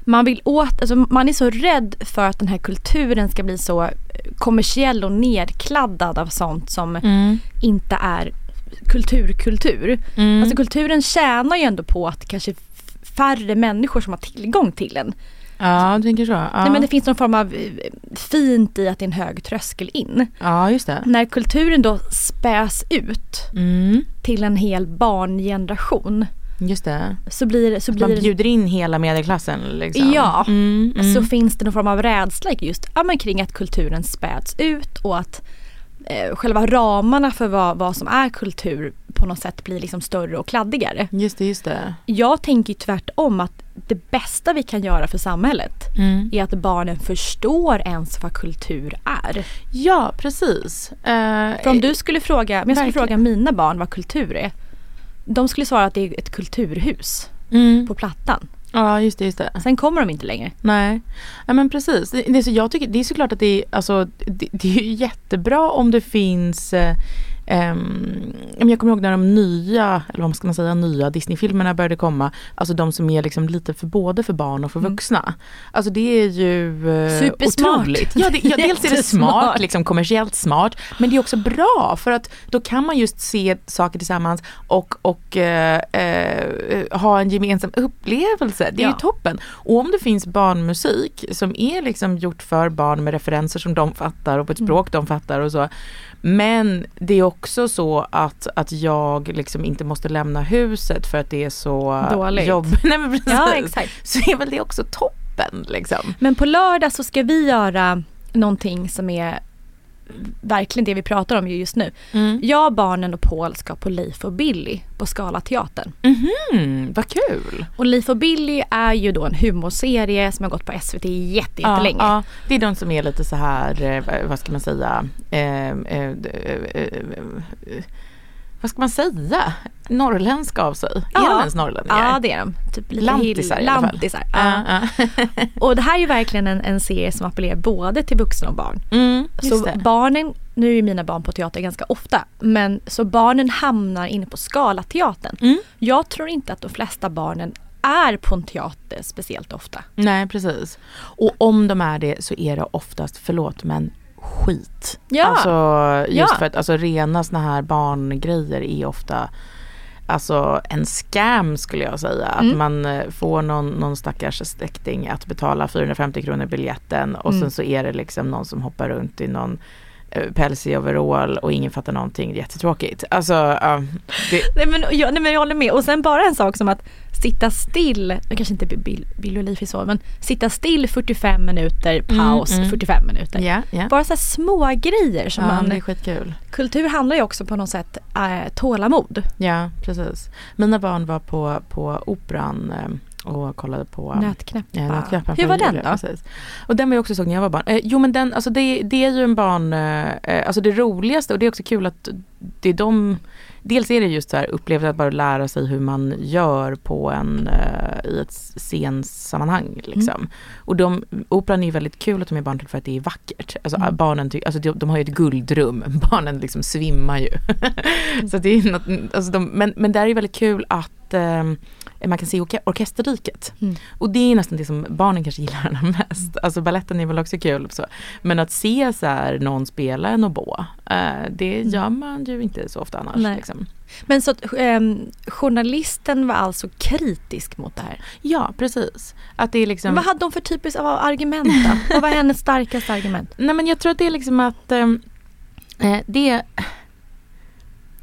B: man vill åt, alltså man är så rädd för att den här kulturen ska bli så kommersiell och nedkladdad av sånt som mm. inte är kulturkultur. Mm. Alltså kulturen tjänar ju ändå på att kanske färre människor som har tillgång till den.
C: Ja, du tänker så. Ja.
B: Nej, men det finns någon form av eh, fint i att det är en hög tröskel in.
C: Ja, just det.
B: När kulturen då späs ut mm. till en hel barngeneration.
C: Just det.
B: Så blir, så
C: att
B: blir
C: man bjuder in hela medelklassen liksom.
B: Ja, mm, mm. så finns det någon form av rädsla just ja, men kring att kulturen späds ut och att eh, själva ramarna för vad, vad som är kultur på något sätt blir liksom större och kladdigare.
C: Just det, just det.
B: Jag tänker tvärtom att det bästa vi kan göra för samhället mm. är att barnen förstår ens vad kultur är.
C: Ja, precis. Uh,
B: för om du skulle fråga, om jag skulle fråga mina barn vad kultur är. De skulle svara att det är ett kulturhus mm. på Plattan.
C: Ja just det, just det.
B: Sen kommer de inte längre.
C: Nej, ja, men precis. Det, det, så jag tycker, det är såklart att det är, alltså, det, det är jättebra om det finns eh, Um, jag kommer ihåg när de nya, eller vad ska man säga, nya Disney-filmerna började komma. Alltså de som är liksom lite för både för barn och för mm. vuxna. Mm. Alltså det är ju uh,
B: Supersmart. otroligt.
C: Ja, det, ja, dels är det smart, liksom kommersiellt smart. Men det är också bra för att då kan man just se saker tillsammans och, och uh, uh, ha en gemensam upplevelse. Det är ja. ju toppen. Och om det finns barnmusik som är liksom gjort för barn med referenser som de fattar och på ett mm. språk mm. de fattar och så. Men det är också så att, att jag liksom inte måste lämna huset för att det är så
B: Dåligt.
C: jobbigt. [laughs] Nej men precis.
B: Ja, exakt.
C: Så är väl det också toppen liksom.
B: Men på lördag så ska vi göra någonting som är verkligen det vi pratar om just nu. Mm. Jag, barnen och Paul ska på Leif och Billy på Scalateatern.
C: Mm, vad kul!
B: Och Leif och Billy är ju då en humorserie som har gått på SVT jätte, jättelänge. Ja, ja.
C: Det är de som är lite så här, eh, vad ska man säga, eh, eh, eh, eh vad ska man säga, norrländska av sig. Ja. Är de ens norrlänningar?
B: Ja det är de. Typ lite
C: lantisar
B: i alla fall. Lantisar, ja. [laughs] Och det här är ju verkligen en, en serie som appellerar både till vuxna och barn. Mm, så det. barnen, nu är mina barn på teater ganska ofta, men så barnen hamnar inne på Scalateatern. Mm. Jag tror inte att de flesta barnen är på en teater speciellt ofta.
C: Nej precis. Och om de är det så är det oftast, förlåt men skit.
B: Ja.
C: Alltså just ja. för att alltså, rena såna här barngrejer är ofta Alltså en scam skulle jag säga. Mm. Att man eh, får någon, någon stackars släkting att betala 450 kronor biljetten och mm. sen så är det liksom någon som hoppar runt i någon Eh, pälsig overall och ingen fattar någonting. Jättetråkigt. Alltså, uh,
B: det... nej, men, jag, nej men jag håller med. Och sen bara en sak som att sitta still, kanske inte Bill, Bill och Leif är så, men sitta still 45 minuter, paus mm, mm. 45 minuter.
C: Yeah, yeah.
B: Bara så här små grejer som
C: ja,
B: man...
C: Det är skitkul.
B: Kultur handlar ju också på något sätt äh, tålamod.
C: Ja, precis. Mina barn var på, på operan äh, och kollade på
B: Nötknäppa.
C: Ja, nötknäppa
B: Hur var den då?
C: Precis. Och den var jag också såg när jag var barn. Eh, jo men den, alltså det, det är ju en barn, eh, eh, alltså det roligaste och det är också kul att det är de Dels är det just så här upplevelsen att bara lära sig hur man gör på en, uh, i ett scensammanhang. Liksom. Mm. Och de, operan är väldigt kul att de är barn till för att det är vackert. Alltså, mm. barnen ty, alltså, de, de, har ju ett guldrum, [laughs] barnen liksom svimmar ju. [laughs] så det är något, alltså de, men, men det är väldigt kul att uh, man kan se orke orkesterriket. Mm. Och det är nästan det som barnen kanske gillar allra [laughs] mest. Mm. Alltså balletten är väl också kul. Så. Men att se så här, någon spela en oboe, eh, det mm. gör man ju inte så ofta annars. Liksom.
B: Men så att eh, journalisten var alltså kritisk mot det här?
C: Ja, precis. Att det är liksom...
B: vad hade hon för typiskt av argument då? [laughs] vad var hennes starkaste argument?
C: Nej men jag tror att det är liksom att ehm, eh, det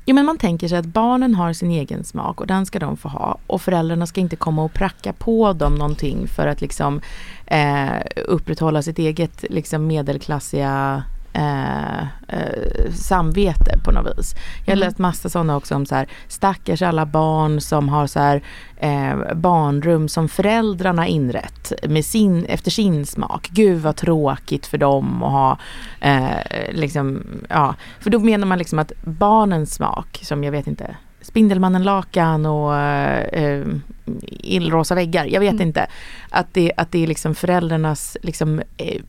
C: Jo men man tänker sig att barnen har sin egen smak och den ska de få ha. Och föräldrarna ska inte komma och pracka på dem någonting för att liksom eh, upprätthålla sitt eget liksom medelklassiga eh, eh, samvete på något vis. Jag har mm. läst massa sådana också om så här stackars alla barn som har så här eh, barnrum som föräldrarna inrett med sin, efter sin smak. Gud vad tråkigt för dem att ha eh, liksom, ja. För då menar man liksom att barnens smak som jag vet inte Spindelmannen-lakan och eh, illrosa väggar. Jag vet mm. inte. Att det, att det är liksom föräldrarnas liksom, eh,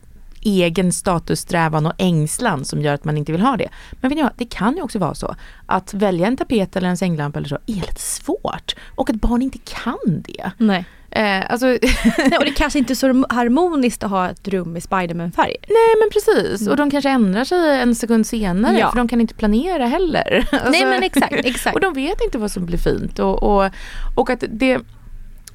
C: egen statussträvan och ängslan som gör att man inte vill ha det. Men vet ni vad, det kan ju också vara så att välja en tapet eller en sänglampa eller så är lite svårt och att barn inte kan det.
B: Nej.
C: Eh, alltså [laughs]
B: Nej, och det kanske inte är så harmoniskt att ha ett rum i Spiderman-färg.
C: Nej men precis mm. och de kanske ändrar sig en sekund senare ja. för de kan inte planera heller.
B: Alltså, Nej men exakt, exakt. [laughs]
C: Och de vet inte vad som blir fint och, och, och att det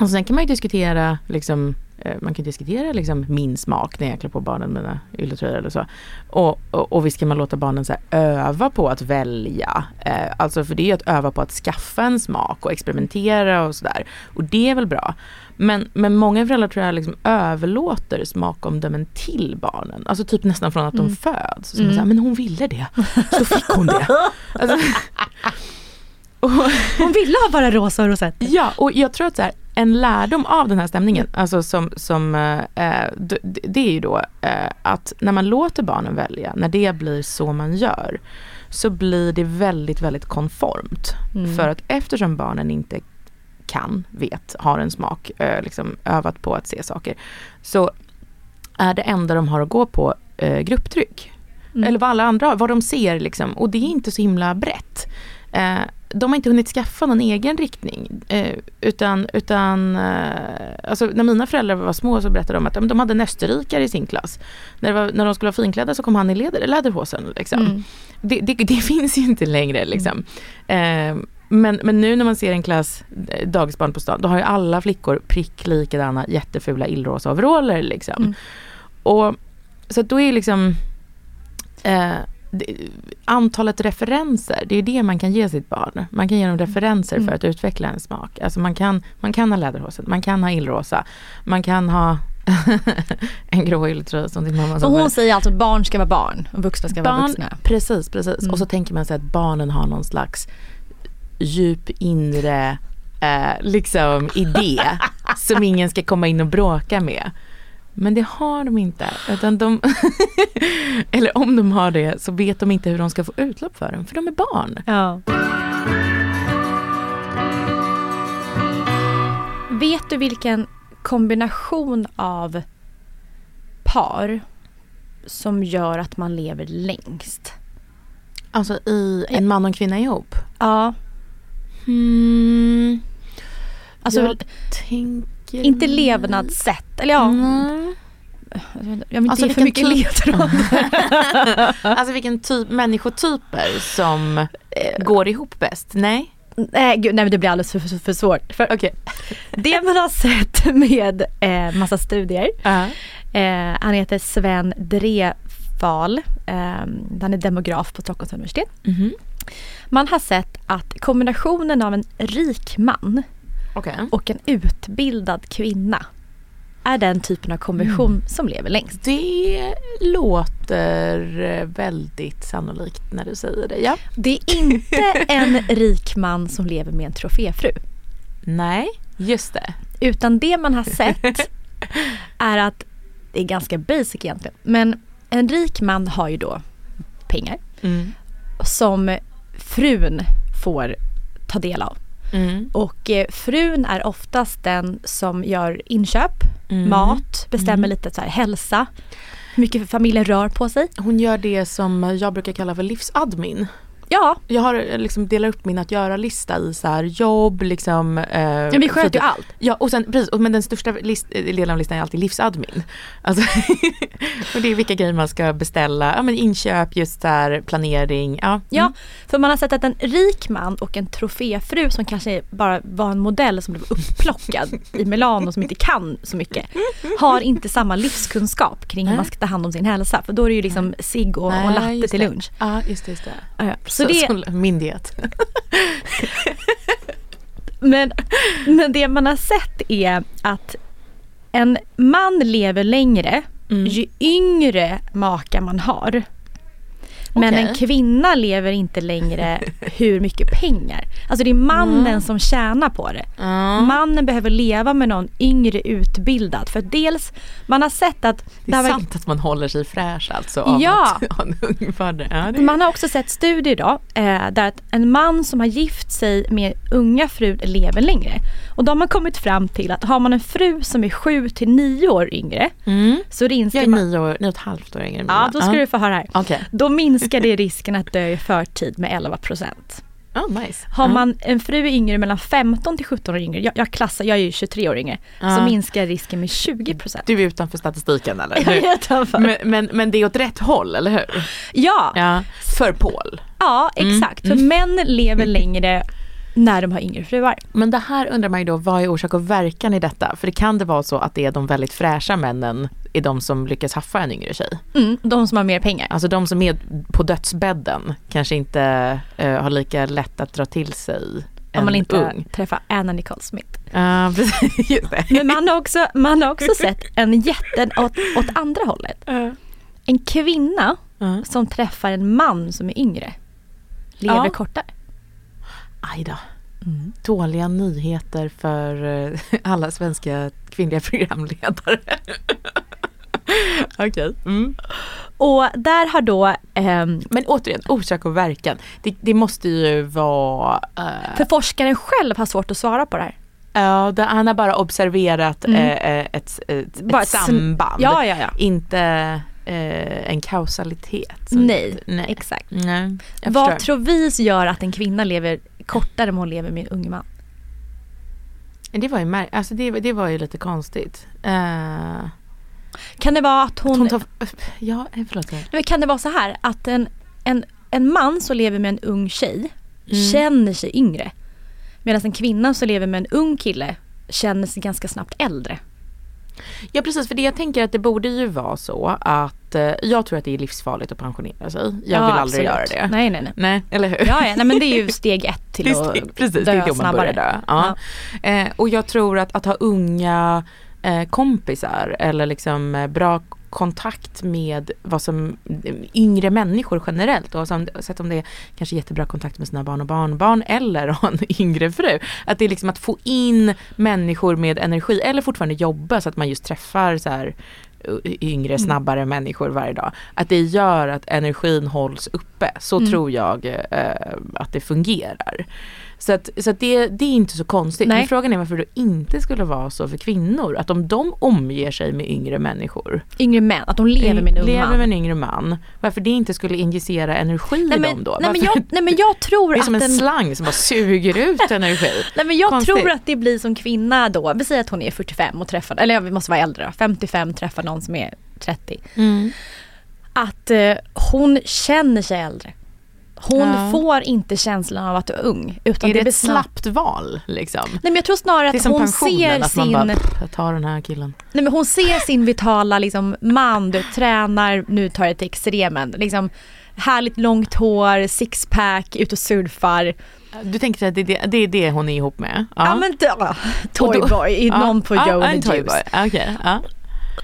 C: och sen kan man ju diskutera liksom man kan diskutera liksom min smak när jag klär på barnen mina ylletröjor eller så. Och, och, och visst kan man låta barnen så öva på att välja. Eh, alltså för det är att öva på att skaffa en smak och experimentera och sådär. Och det är väl bra. Men, men många föräldrar tror jag liksom överlåter smakomdömen till barnen. Alltså typ nästan från att mm. de föds. Så mm. så här, men hon ville det, så fick hon det. [laughs] Alltså, [laughs]
B: hon ville ha bara rosa och rosett.
C: Ja, och jag tror att så här, en lärdom av den här stämningen, alltså som, som eh, det är ju då eh, att när man låter barnen välja, när det blir så man gör, så blir det väldigt, väldigt konformt. Mm. För att eftersom barnen inte kan, vet, har en smak, eh, liksom övat på att se saker, så är det enda de har att gå på eh, grupptryck. Mm. Eller vad alla andra har, vad de ser liksom. Och det är inte så himla brett. De har inte hunnit skaffa någon egen riktning. Eh, utan, utan eh, alltså när mina föräldrar var små så berättade de att de hade en österrikare i sin klass. När, var, när de skulle vara finklädda så kom han i läder, läderhosen. Liksom. Mm. Det, det, det, [laughs] finns ju inte längre. Liksom. Mm. Eh, men, men nu när man ser en klass eh, dagisbarn på stan, då har ju alla flickor prick likadana jättefula illrosa overaller. Liksom. Mm. Och, så då är liksom eh, antalet referenser, det är det man kan ge sitt barn. Man kan ge dem referenser mm. för att utveckla en smak. Alltså man kan, man kan ha läderhosen, man kan ha illrosa, man kan ha [laughs] en grå ylletröja som din mamma
B: sa. Och hon säger alltså att barn ska vara barn och vuxna ska barn, vara vuxna.
C: Precis, precis. Mm. Och så tänker man sig att barnen har någon slags djup inre eh, liksom idé [laughs] som ingen ska komma in och bråka med. Men det har de inte. Utan de [laughs] eller om de har det så vet de inte hur de ska få utlopp för den, för de är barn.
B: Ja. Vet du vilken kombination av par som gör att man lever längst?
C: Alltså i en man och en kvinna ihop?
B: Ja.
C: Hmm. Alltså, jag tänker
B: tänker... Inte levnadssätt, eller ja. Mm. Jag vill alltså, ge för mycket typ... ledtrådar. [laughs]
C: alltså vilken typ människotyper som eh, går ihop bäst? Nej?
B: Nej, gud, nej men det blir alldeles för, för, för svårt. För, okay. det man har sett med eh, massa studier. Uh -huh. eh, han heter Sven Drefal. Eh, han är demograf på Stockholms universitet. Mm -hmm. Man har sett att kombinationen av en rik man
C: okay.
B: och en utbildad kvinna är den typen av kombination mm. som lever längst.
C: Det låter väldigt sannolikt när du säger det. Ja.
B: Det är inte [laughs] en rik man som lever med en troféfru.
C: Nej, just det.
B: Utan det man har sett [laughs] är att, det är ganska basic egentligen, men en rik man har ju då pengar mm. som frun får ta del av. Mm. Och eh, frun är oftast den som gör inköp, mm. mat, bestämmer mm. lite så här, hälsa, hur mycket familjen rör på sig.
C: Hon gör det som jag brukar kalla för livsadmin.
B: Ja.
C: Jag har eh, liksom delar upp min att göra-lista i så här jobb, liksom. Eh,
B: ja, vi sköter ju allt.
C: Ja, och sen precis, men den största list, eh, delen av listan är alltid livsadmin. [laughs] Alltså, [laughs] och det är vilka grejer man ska beställa, ja men inköp, just där, planering. Ja. Mm.
B: ja, för man har sett att en rik man och en troféfru som kanske bara var en modell som blev upplockad i Milano som inte kan så mycket, har inte samma livskunskap kring hur man ska ta hand om sin hälsa. För då är det ju liksom cigg och, och latte till lunch.
C: Ja, just det. Just det.
B: Ja,
C: så, det, min diet.
B: men, men det man har sett är att en man lever längre mm. ju yngre maka man har. Men okay. en kvinna lever inte längre [laughs] hur mycket pengar. Alltså det är mannen mm. som tjänar på det. Mm. Mannen behöver leva med någon yngre utbildad. För dels, man har sett att...
C: Det är sant att man håller sig fräsch alltså av
B: ja.
C: att [laughs] ha en ung. Ja, är...
B: Man har också sett studier då eh, där att en man som har gift sig med unga fru lever längre. Och då har man kommit fram till att har man en fru som är sju till nio år yngre
C: mm.
B: så
C: rinskar Jag är nio, år, nio och ett halvt år yngre.
B: Ja, då ska du få höra här.
C: Okay.
B: Då minskar det risken att dö i förtid med 11 procent.
C: Oh, nice.
B: Har man en fru yngre mellan 15 till 17 år yngre, jag, jag klassar, jag är ju 23 år yngre, uh. så minskar risken med 20 procent.
C: Du är utanför statistiken eller?
B: Jag är utanför.
C: Men, men, men, det är åt rätt håll, eller hur?
B: Ja.
C: ja. För Paul?
B: Ja, exakt. Mm. För män lever längre när de har yngre fruar.
C: Men det här undrar man ju då, vad är orsak och verkan i detta? För det kan det vara så att det är de väldigt fräscha männen är de som lyckas haffa en yngre tjej?
B: Mm, de som har mer pengar.
C: Alltså de som är på dödsbädden kanske inte uh, har lika lätt att dra till sig
B: om man inte
C: ung.
B: träffar Anna Nicole Smith.
C: Uh. [laughs]
B: Men man har också, man har också sett en jätte åt, åt andra hållet.
C: Uh.
B: En kvinna uh. som träffar en man som är yngre lever kortare.
C: Aj då. Mm. Dåliga nyheter för eh, alla svenska kvinnliga [laughs] programledare. [laughs] Okej. Okay. Mm.
B: Och där har då... Um,
C: Men återigen, orsak och verkan. Det, det måste ju vara...
B: Uh, för forskaren själv har svårt att svara på det här.
C: Ja, uh, han har bara observerat mm. uh, ett, ett, bara ett samband.
B: Ja, ja, ja.
C: Inte en kausalitet.
B: Nej, nej, exakt.
C: Nej,
B: Vad tror vi gör att en kvinna lever kortare om hon lever med en ung man.
C: Det var ju, alltså det, det var ju lite konstigt. Uh,
B: kan det vara att hon... Att hon tar,
C: ja, eh, förlåt.
B: Men kan det vara så här att en, en, en man som lever med en ung tjej mm. känner sig yngre. Medan en kvinna som lever med en ung kille känner sig ganska snabbt äldre.
C: Ja precis, för det jag tänker att det borde ju vara så att eh, jag tror att det är livsfarligt att pensionera sig. Jag
B: ja,
C: vill aldrig
B: absolut.
C: göra det.
B: Nej nej nej.
C: Nej, eller hur?
B: Ja, ja nej men det är ju steg ett till att
C: steg, precis, dö det är då man Börjar dö. Ja. ja. Eh, och jag tror att, att ha unga eh, kompisar eller liksom eh, bra kontakt med vad som yngre människor generellt oavsett om det är kanske jättebra kontakt med sina barn och barnbarn eller ha en [laughs] yngre fru. Att det är liksom att få in människor med energi eller fortfarande jobba så att man just träffar så här yngre, mm. snabbare mm. människor varje dag. Att det gör att energin hålls uppe. Så mm. tror jag eh, att det fungerar. Så, att, så att det, det är inte så konstigt. Nej. Men frågan är varför det inte skulle vara så för kvinnor. Att om de omger sig med yngre människor.
B: Yngre män, att de lever med en ung
C: lever
B: man.
C: med en yngre man. Varför det inte skulle injicera energi nej,
B: men,
C: i dem då?
B: Nej men, jag, nej men jag tror att [laughs]
C: Det är som en, en slang som bara suger ut [laughs] energi.
B: nej men jag Konstigt. tror att det blir som kvinna då. Vi säger att hon är 45 och träffar, eller vi måste vara äldre då, 55 träffar någon som är 30.
C: Mm.
B: Att eh, hon känner sig äldre. Hon ja. får inte känslan av att du är ung. Utan
C: är det,
B: det
C: ett slappt val? Liksom?
B: Nej men jag tror snarare att hon ser
C: att
B: sin...
C: Bara, jag tar den här killen.
B: Nej men hon ser sin vitala liksom, man, du tränar, nu tar jag till extremen. Liksom, härligt långt hår, sixpack, ut och surfar.
C: Du tänker att det, det, det är det hon är ihop med?
B: Ja, ja men då, Toyboy, ja. någon på Joe and the Juice.
C: Okay. Ja.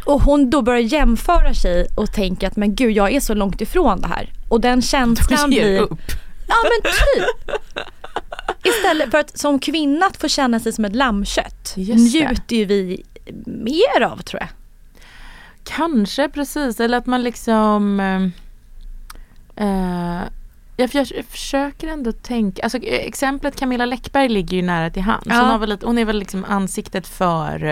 B: Och hon då börjar jämföra sig och tänker att men gud jag är så långt ifrån det här. Och den känslan blir...
C: upp.
B: Ja men typ. Istället för att som kvinna att få känna sig som ett lammkött njuter ju vi mer av tror jag.
C: Kanske precis, eller att man liksom uh, jag, försöker ändå tänka, alltså exemplet Camilla Läckberg ligger ju nära till hands. Ja. Hon, väl hon är väl liksom ansiktet för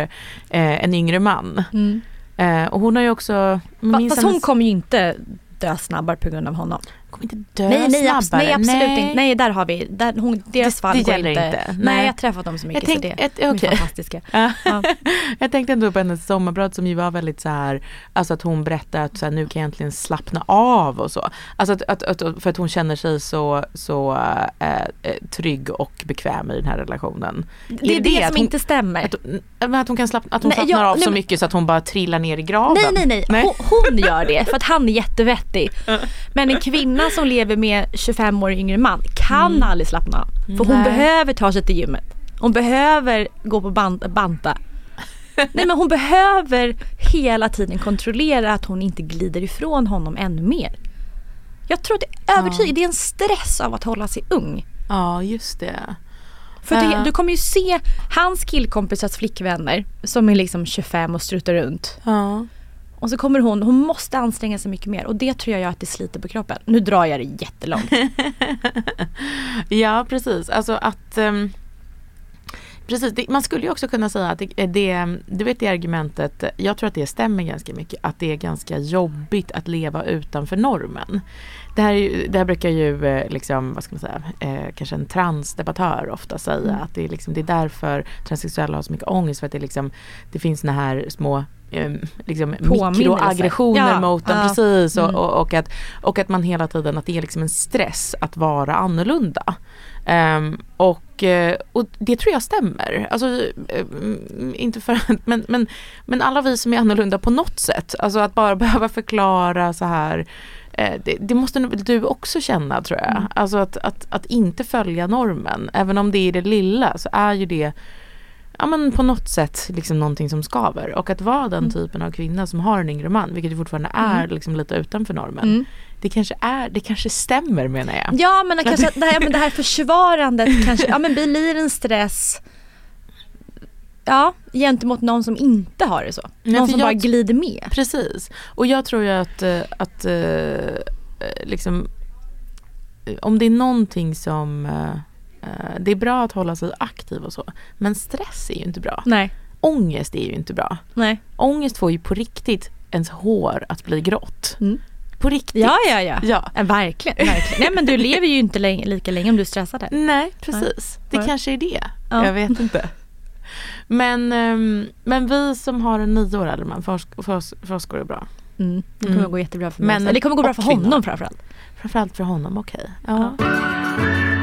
C: eh, en yngre man.
B: Mm.
C: Eh, och hon har ju också...
B: Fast, fast hon kommer ju inte dö snabbare på grund av honom.
C: Kommer inte dö
B: nej, nej,
C: snabbare.
B: Nej absolut nej. inte. Nej där har vi, där, hon, deras fall
C: det
B: går
C: inte.
B: inte. Nej. nej jag har träffat dem så mycket
C: jag tänk,
B: så det
C: ett, okay.
B: är fantastiska.
C: Ja. [laughs] jag tänkte ändå på hennes sommarbröd som ju var väldigt så här, alltså att hon berättar att så här, nu kan jag egentligen slappna av och så. Alltså att, att, att, för att hon känner sig så, så äh, trygg och bekväm i den här relationen.
B: Det är, är det, det som hon, inte stämmer.
C: Att, att hon kan slappna, att hon nej, slappnar jag, av så mycket så att hon bara trillar ner i graven.
B: Nej nej nej, nej. Hon, hon gör det för att han är jättevettig. Men en kvinna som lever med 25 år yngre man kan mm. aldrig slappna av. För hon Nej. behöver ta sig till gymmet. Hon behöver gå på bant, banta. Nej men hon behöver hela tiden kontrollera att hon inte glider ifrån honom ännu mer. Jag tror att det är övertygad, ja. det är en stress av att hålla sig ung.
C: Ja just det.
B: För det, du kommer ju se hans killkompisars flickvänner som är liksom 25 och struttar runt.
C: Ja.
B: Och så kommer hon, hon måste anstränga sig mycket mer och det tror jag gör att det sliter på kroppen. Nu drar jag det jättelångt. [laughs]
C: ja precis, alltså att um, Precis, det, man skulle ju också kunna säga att det, det, du vet det argumentet, jag tror att det stämmer ganska mycket, att det är ganska jobbigt att leva utanför normen. Det här, det här brukar ju eh, liksom, vad ska man säga, eh, kanske en transdebattör ofta säga mm. att det är, liksom, det är därför transsexuella har så mycket ångest för att det, liksom, det finns såna här små liksom mikroaggressioner ja, mot den. Ja. Precis och, mm. och, och, att, och att man hela tiden, att det är liksom en stress att vara annorlunda. Um, och, eh, och det tror jag stämmer. Alltså, um, inte för att, men, men, men alla vi som är annorlunda på något sätt, alltså att bara [laughs] behöva förklara så här eh, det, det, måste du också känna tror jag. Mm. Alltså att, att, att inte följa normen, även om det är det lilla så är ju det ja, men på något sätt liksom någonting som skaver. Och att vara den mm. typen av kvinna som har en yngre man, vilket fortfarande är mm. liksom lite utanför normen. Mm. Det kanske är, det kanske stämmer menar jag.
B: Ja men, det, kanske, det, här, men det här försvarandet kanske, ja men blir en stress Ja, gentemot någon som inte har det så. Någon Nej, som jag, bara glider med.
C: Precis. Och jag tror ju att, eh, att uh, liksom om det är någonting som Eh, det är bra att hålla sig aktiv och så. Men stress är ju inte bra.
B: Nej.
C: Ångest är ju inte bra.
B: Nej.
C: Ångest får ju på riktigt ens hår att bli grått.
B: Mm.
C: På riktigt.
B: Ja, ja, ja. ja. ja verkligen, verkligen. Nej men du lever ju inte länge, lika länge om du är stressad.
C: Nej, precis. Nej. Det kanske är det. Ja. Jag vet inte. Men, um, men vi som har en nio år äldre man, för oss, för, oss, för oss går det bra.
B: Mm. Det kommer mm. gå jättebra för mig. Men, det kommer gå bra för honom framförallt.
C: Framförallt för honom, okej. Okay. Ja.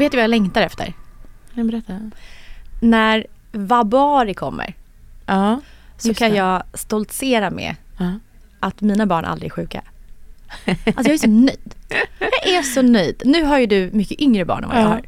B: Vet du vad jag längtar efter?
C: Jag berätta.
B: När Vabari kommer.
C: Ja,
B: så kan det. jag stoltsera med ja. att mina barn aldrig är sjuka. Alltså jag är så nöjd. Jag är så nöjd. Nu har ju du mycket yngre barn än vad jag har.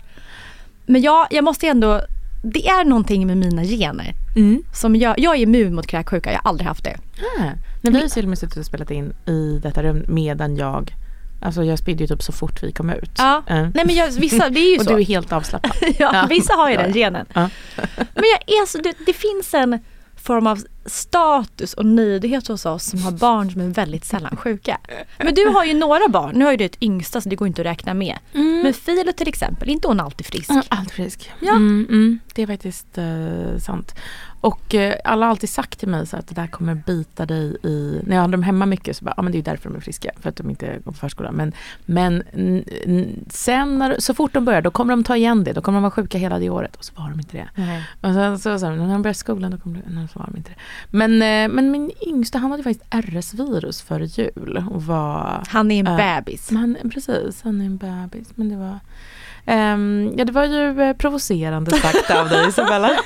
B: Men jag, jag måste ändå, det är någonting med mina gener.
C: Mm.
B: Som jag, jag är immun mot kräksjuka, jag har aldrig haft det.
C: Ah. När vi har till och med suttit och spelat in i detta rum medan jag Alltså jag spydde ju typ så fort vi kom ut.
B: Ja. Mm. Nej men jag, vissa, det är ju [laughs] så.
C: Och du är helt avslappnad. [laughs]
B: ja, ja, vissa har ju den genen. Ja. [laughs] men jag är så, det, det finns en form av status och nöjdhet hos oss som har barn som är väldigt sällan sjuka. Men du har ju några barn, nu har ju du ett yngsta så det går inte att räkna med. Mm. Men Filo till exempel, inte hon alltid frisk?
C: Mm, alltid frisk.
B: Ja.
C: Mm, mm. det är faktiskt uh, sant. Och eh, alla har alltid sagt till mig så att det där kommer bita dig i... När jag har dem hemma mycket så bara, ja men det är därför de är friska. För att de inte går på förskolan. Men, men sen när, så fort de börjar då kommer de ta igen det. Då kommer de vara sjuka hela det året. Och så var de inte det.
B: Nej.
C: Och sen så, så, när de börjar skolan då kommer de, så var de inte det. Men, eh, men min yngsta han hade faktiskt RS-virus före jul. Och var,
B: han är en äh, bebis.
C: Han, precis, han är en bebis. Men det var... Um, ja det var ju eh, provocerande sagt av dig Isabella. [laughs]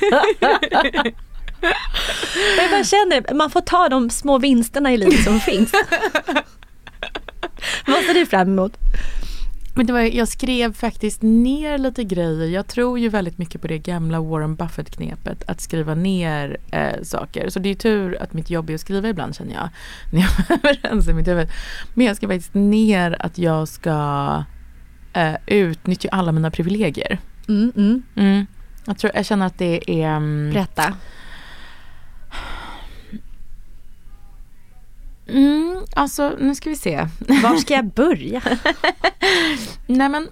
B: Men jag känner, man får ta de små vinsterna i livet som finns. [laughs] Vad ser du fram emot?
C: Men det var, jag skrev faktiskt ner lite grejer. Jag tror ju väldigt mycket på det gamla Warren Buffett-knepet. Att skriva ner eh, saker. Så det är tur att mitt jobb är att skriva ibland känner jag. [laughs] När jag behöver rensa mitt huvud. Men jag skrev faktiskt ner att jag ska eh, utnyttja alla mina privilegier.
B: Mm, mm.
C: Mm. Jag, tror, jag känner att det är... Um,
B: Berätta.
C: Mm, alltså nu ska vi se.
B: Var ska jag börja? [laughs]
C: Nej men,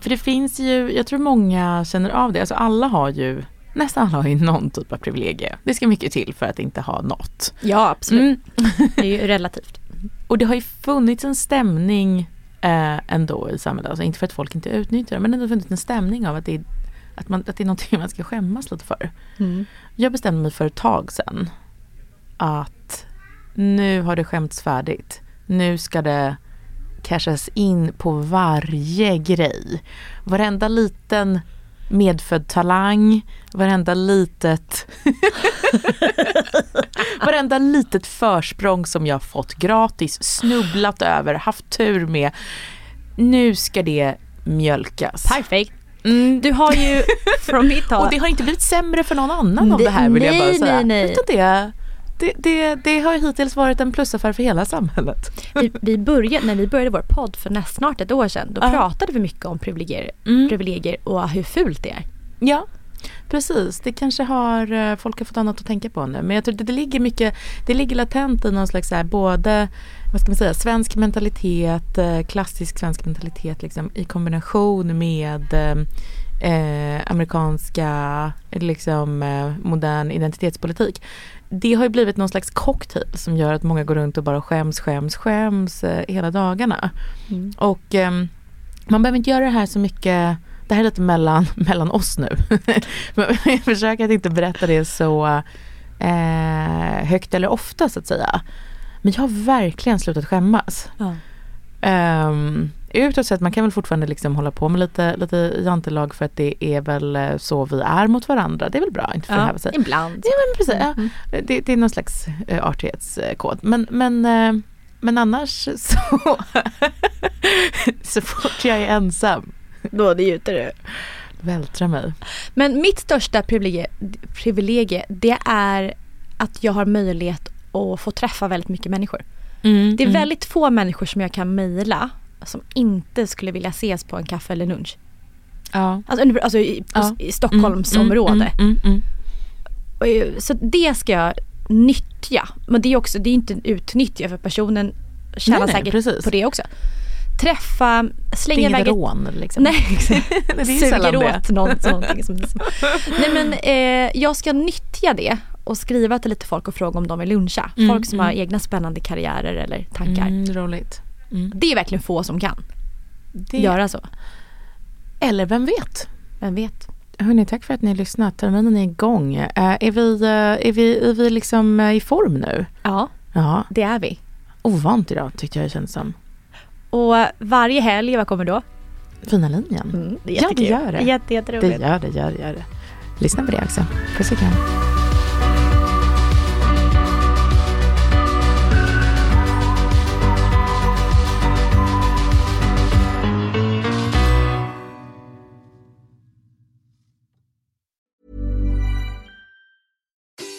C: för det finns ju, jag tror många känner av det. Alltså alla har ju nästan alla har ju någon typ av privilegie. Det ska mycket till för att inte ha något.
B: Ja absolut. Mm. det är ju relativt. [laughs]
C: Och det har ju funnits en stämning eh, ändå i samhället, alltså inte för att folk inte utnyttjar det, men har funnits en stämning av att det är, att man, att det är någonting man ska skämmas lite för. Mm. Jag bestämde mig för ett tag sedan att nu har det skämts färdigt. Nu ska det cashas in på varje grej. Varenda liten medfödd talang, varenda litet [laughs] varenda litet försprång som jag fått gratis, snubblat över, haft tur med. Nu ska det mjölkas.
B: Perfekt. Mm. Du har ju [laughs] från mitt håll.
C: Och det har inte blivit sämre för någon annan av det här vill nej, jag bara säga. Nej, nej. Utan det, det, det, det, har hittills varit en plusaffär för hela samhället.
B: Vi, vi började, när vi började vår podd för näst, snart ett år sedan, då uh. pratade vi mycket om privilegier, mm. privilegier och hur fult det är.
C: Ja, precis. Det kanske har, eh, folk har fått annat att tänka på nu. Men jag tror att det ligger mycket, det ligger latent i någon slags här, både, vad ska man säga, svensk mentalitet, eh, klassisk svensk mentalitet liksom, i kombination med eh, amerikanska, liksom eh, modern identitetspolitik. Det har ju blivit någon slags cocktail som gör att många går runt och bara skäms, skäms, skäms eh, hela dagarna. Mm. Och eh, man behöver inte göra det här så mycket det här är lite mellan, [laughs] mellan oss nu. [laughs] jag försöker att inte berätta det så eh, högt eller ofta så att säga. Men jag har verkligen slutat skämmas. Ja. Um, utåt sett, man kan väl fortfarande liksom hålla på med lite, lite jantelag för att det är väl eh, så vi är mot varandra. Det är väl bra, inte
B: för ja, sig. Ibland.
C: Ja, men precis, mm. ja. det, det, är någon slags uh, artighetskod. Men, men, uh, men annars [laughs] så, så fort jag är ensam
B: då njuter du.
C: Vältra mig.
B: Men mitt största privilegie, privilegie det är att jag har möjlighet att få träffa väldigt mycket människor. Mm, det är mm. väldigt få människor som jag kan mejla som inte skulle vilja ses på en kaffe eller lunch. Ja. Alltså, alltså i, ja. i Stockholmsområde. Mm, mm, mm, så det ska jag nyttja. Men det är också, det är inte utnyttja för personen tjänar nej, säkert precis. på det också träffa, slänga
C: iväg... Det är inget rån liksom.
B: Nej, [laughs] det är suger åt något, någonting. Som, [laughs] nej men eh, jag ska nyttja det och skriva till lite folk och fråga om de vill luncha. Mm, folk som mm. har egna spännande karriärer eller tankar.
C: Mm, roligt.
B: Mm. Det är verkligen få som kan det... göra så.
C: Eller vem vet?
B: Vem vet?
C: Hörni, tack för att ni har lyssnat. Terminen är igång. Uh, är, vi, uh, är, vi, är vi liksom uh, i form nu?
B: Ja, ja, det är vi.
C: Ovant idag tyckte jag det kändes som.
B: Och varje helg, vad kommer då?
C: Fina linjen.
B: Mm, det ja, det gör det. Jätte,
C: jätteroligt. Det gör det, gör det, gör det. Lyssna på det också. Puss och kram.